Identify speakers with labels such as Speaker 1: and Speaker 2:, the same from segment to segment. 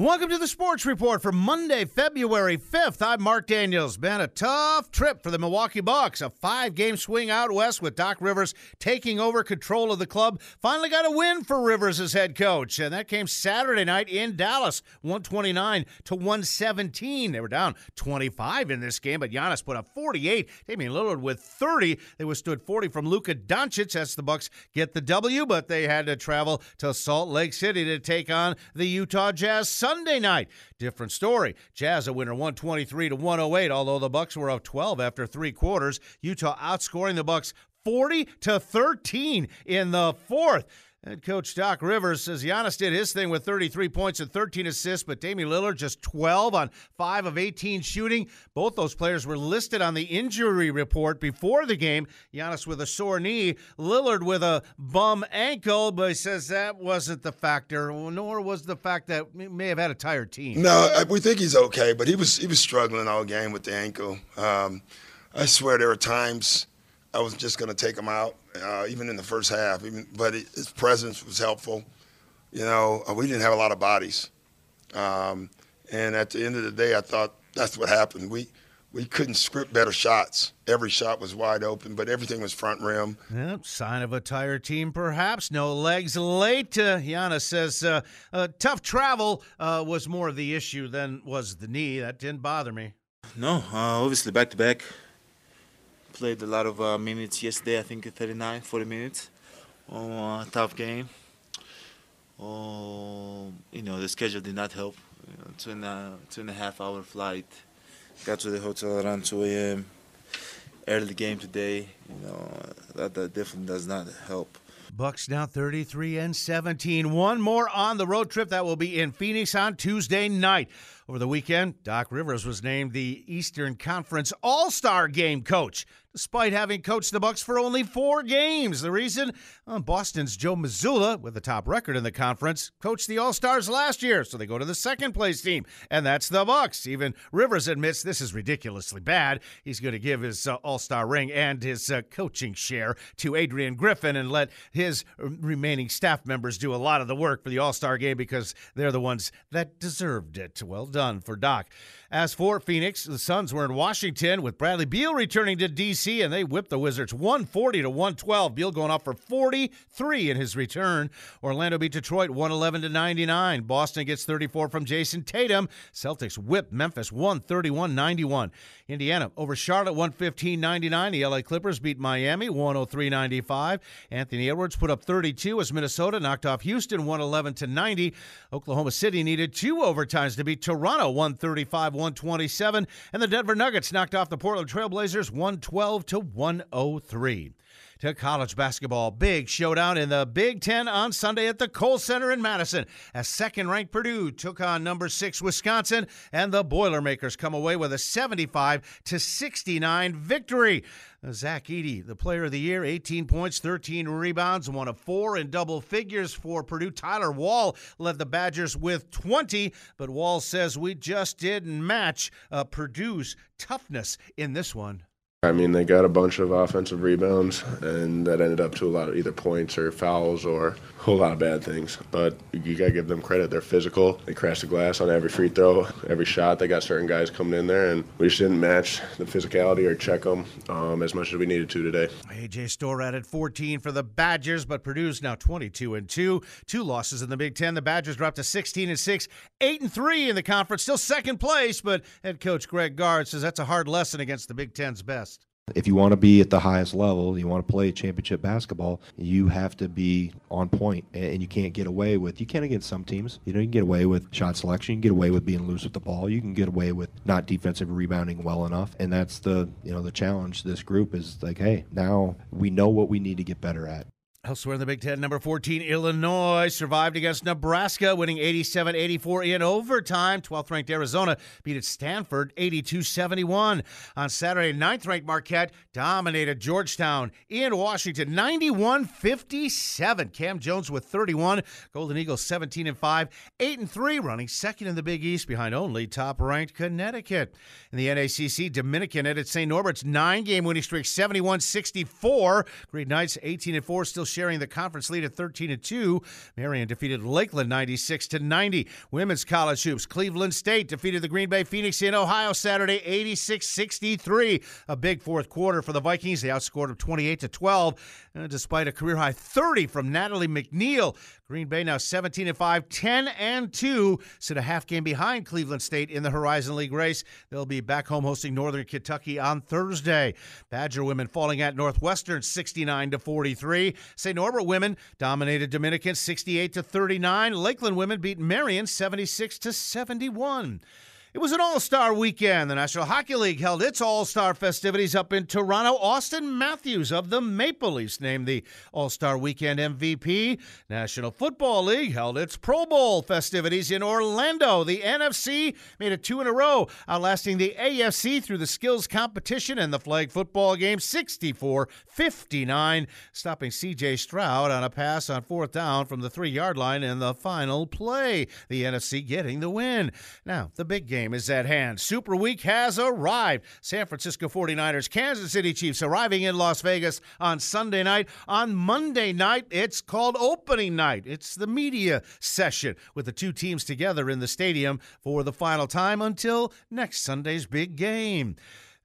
Speaker 1: Welcome to the Sports Report for Monday, February 5th. I'm Mark Daniels. Been a tough trip for the Milwaukee Bucks. A five game swing out west with Doc Rivers taking over control of the club. Finally got a win for Rivers as head coach, and that came Saturday night in Dallas, 129 to 117. They were down 25 in this game, but Giannis put up 48. Damian Lillard with 30. They withstood 40 from Luka Doncic. That's the Bucks get the W, but they had to travel to Salt Lake City to take on the Utah Jazz. Sunday night. Different story. Jazz a winner 123 to 108, although the Bucks were up 12 after three quarters. Utah outscoring the Bucks 40 to 13 in the fourth. Head coach Doc Rivers says Giannis did his thing with 33 points and 13 assists, but Damian Lillard just 12 on 5 of 18 shooting. Both those players were listed on the injury report before the game. Giannis with a sore knee, Lillard with a bum ankle, but he says that wasn't the factor, nor was the fact that he may have had a tired team.
Speaker 2: No, we think he's okay, but he was he was struggling all game with the ankle. Um, I swear there were times I was just going to take him out uh, even in the first half. Even, but it, his presence was helpful. You know, uh, we didn't have a lot of bodies, um, and at the end of the day, I thought that's what happened. We we couldn't script better shots. Every shot was wide open, but everything was front rim.
Speaker 1: Yep, sign of a tired team, perhaps. No legs late. Uh, Giannis says uh, uh, tough travel uh, was more of the issue than was the knee. That didn't bother me.
Speaker 3: No, uh, obviously back to back played a lot of uh, minutes yesterday. I think 39, 40 minutes. Oh, tough game. Oh, you know the schedule did not help. You know, two and a two and a half hour flight. Got to the hotel around 2 a.m. Early game today. You know that that definitely does not help.
Speaker 1: Bucks now 33 and 17. One more on the road trip that will be in Phoenix on Tuesday night. Over the weekend, Doc Rivers was named the Eastern Conference All-Star Game coach despite having coached the Bucks for only four games. The reason uh, Boston's Joe Mazzulla, with the top record in the conference, coached the All Stars last year, so they go to the second place team, and that's the Bucks. Even Rivers admits this is ridiculously bad. He's going to give his uh, All Star ring and his uh, coaching share to Adrian Griffin and let his remaining staff members do a lot of the work for the All Star game because they're the ones that deserved it. Well done for Doc. As for Phoenix, the Suns were in Washington with Bradley Beal returning to D.C. and they whipped the Wizards 140 to 112. Beal going off for 43 in his return. Orlando beat Detroit 111 to 99. Boston gets 34 from Jayson Tatum. Celtics whip Memphis 131 91. Indiana over Charlotte 115 99. The LA Clippers beat Miami 103 95. Anthony Edwards put up 32 as Minnesota knocked off Houston 111 to 90. Oklahoma City needed two overtimes to beat Toronto 135 127, and the Denver Nuggets knocked off the Portland Trailblazers 112 to 103 to college basketball. Big showdown in the Big Ten on Sunday at the Kohl Center in Madison as second ranked Purdue took on number six Wisconsin, and the Boilermakers come away with a 75 to 69 victory. Zach Edey, the player of the year, 18 points, 13 rebounds, one of four in double figures for Purdue. Tyler Wahl led the Badgers with 20, but Wahl says we just didn't match uh, Purdue's toughness in this one.
Speaker 4: I mean, they got a bunch of offensive rebounds, and that ended up to a lot of either points or fouls or a whole lot of bad things. But you got to give them credit. They're physical. They crash the glass on every free throw, every shot. They got certain guys coming in there, and we just didn't match the physicality or check them um, as much as we needed to today.
Speaker 1: AJ Storr added 14 for the Badgers, but Purdue's now 22 and 2. Two losses in the Big Ten. The Badgers dropped to 16 and 6, 8 and 3 in the conference. Still second place, but head coach Greg Gard says that's a hard lesson against the Big Ten's best.
Speaker 5: If you want to be at the highest level, you want to play championship basketball, you have to be on point, and you can't get away with. You can't against some teams. You know, you can get away with shot selection. You can get away with being loose with the ball. You can get away with not defensive rebounding well enough, and that's the you know the challenge. This group is like, hey, now we know what we need to get better at.
Speaker 1: Elsewhere in the Big Ten, number 14, Illinois survived against Nebraska, winning 87 84 in overtime. 12th ranked Arizona beat at Stanford 82 71. On Saturday, 9th ranked Marquette dominated Georgetown in Washington 91 57. Kam Jones with 31. Golden Eagles 17 and 5, 8 and 3, running second in the Big East behind only top ranked Connecticut. In the NACC, Dominican at St. Norbert's nine game winning streak 71 64. Green Knights 18 and 4, still sharing the conference lead at 13 2. Marian defeated Lakeland 96 to 90. Women's college hoops. Cleveland State defeated the Green Bay Phoenix in Ohio Saturday 86 63. A big fourth quarter for the Vikings. They outscored them 28 to 12, uh, despite a career high 30 from Natalie McNeil. Green Bay now 17 and 5, 10 and 2, sit a half game behind Cleveland State in the Horizon League race. They'll be back home hosting Northern Kentucky on Thursday. Badger women falling at Northwestern 69 to 43. St. Norbert women dominated Dominican 68 to 39. Lakeland women beat Marian 76 to 71. It was an all star weekend. The National Hockey League held its all star festivities up in Toronto. Auston Matthews of the Maple Leafs named the all star weekend MVP. National Football League held its Pro Bowl festivities in Orlando. The NFC made it two in a row, outlasting the AFC through the skills competition and the flag football game 64 59, stopping CJ Stroud on a pass on fourth down from the three yard line in the final play. The NFC getting the win. Now, the big game game is at hand. Super Week has arrived. San Francisco 49ers, Kansas City Chiefs arriving in Las Vegas on Sunday night. On Monday night, it's called opening night. It's the media session with the two teams together in the stadium for the final time until next Sunday's big game.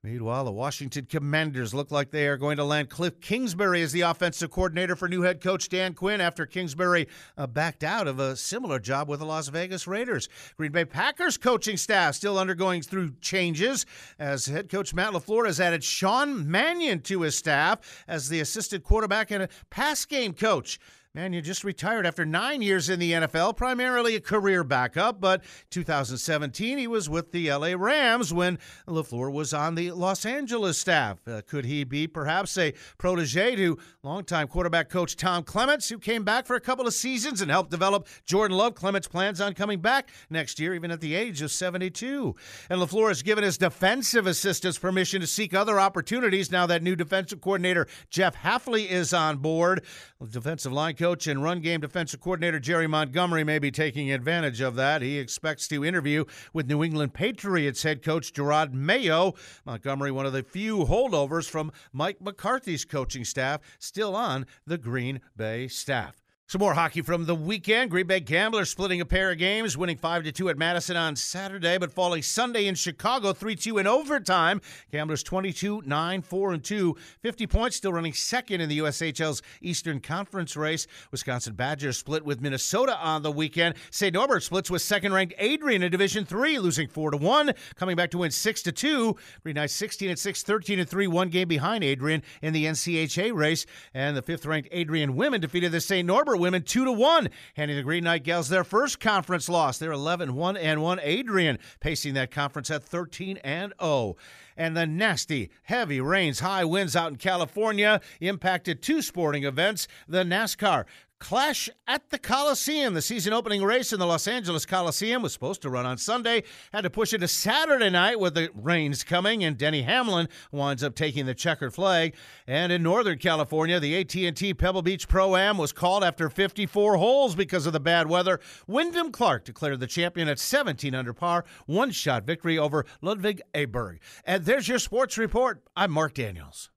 Speaker 1: Meanwhile, the Washington Commanders look like they are going to land Cliff Kingsbury as the offensive coordinator for new head coach Dan Quinn after Kingsbury uh, backed out of a similar job with the Las Vegas Raiders. Green Bay Packers coaching staff still undergoing through changes as head coach Matt LaFleur has added Sean Mannion to his staff as the assistant quarterback and a pass game coach. Mannion just retired after nine years in the NFL, primarily a career backup. But 2017, he was with the LA Rams when LaFleur was on the Los Angeles staff. Uh, could he be perhaps a protege to longtime quarterback coach Tom Clements, who came back for a couple of seasons and helped develop Jordan Love? Clements plans on coming back next year, even at the age of 72. And LaFleur has given his defensive assistants permission to seek other opportunities now that new defensive coordinator Jeff Hafley is on board. Defensive line coach and run game defensive coordinator Jerry Montgomery may be taking advantage of that. He expects to interview with New England Patriots head coach Jerod Mayo. Montgomery, one of the few holdovers from Mike McCarthy's coaching staff, still on the Green Bay staff. Some more hockey from the weekend. Green Bay Gamblers splitting a pair of games, winning 5 to 2 at Madison on Saturday, but falling Sunday in Chicago 3 2 in overtime. Gamblers 22 9 4 and 2. 50 points, still running second in the USHL's Eastern Conference race. Wisconsin Badgers split with Minnesota on the weekend. St. Norbert splits with second ranked Adrian in Division 3, losing 4 to 1, coming back to win 6 to 2. Green Knights 16 and 6, 13 and 3, one game behind Adrian in the NCHA race. And the fifth ranked Adrian women defeated the St. Norbert women 2 to 1, handing the Green Knight Gals their first conference loss. They're 11 1 and 1. Adrian pacing that conference at 13 and 0. And the nasty, heavy rains, high winds out in California impacted two sporting events the NASCAR Clash at the Coliseum. The season opening race in the Los Angeles Coliseum was supposed to run on Sunday, had to push it to Saturday night with the rains coming, and Denny Hamlin winds up taking the checkered flag. And in Northern California, the AT&T Pebble Beach Pro Am was called after 54 holes because of the bad weather. Wyndham Clark declared the champion at 17 under par, one shot victory over Ludvig Åberg. And there's your sports report. I'm Mark Daniels.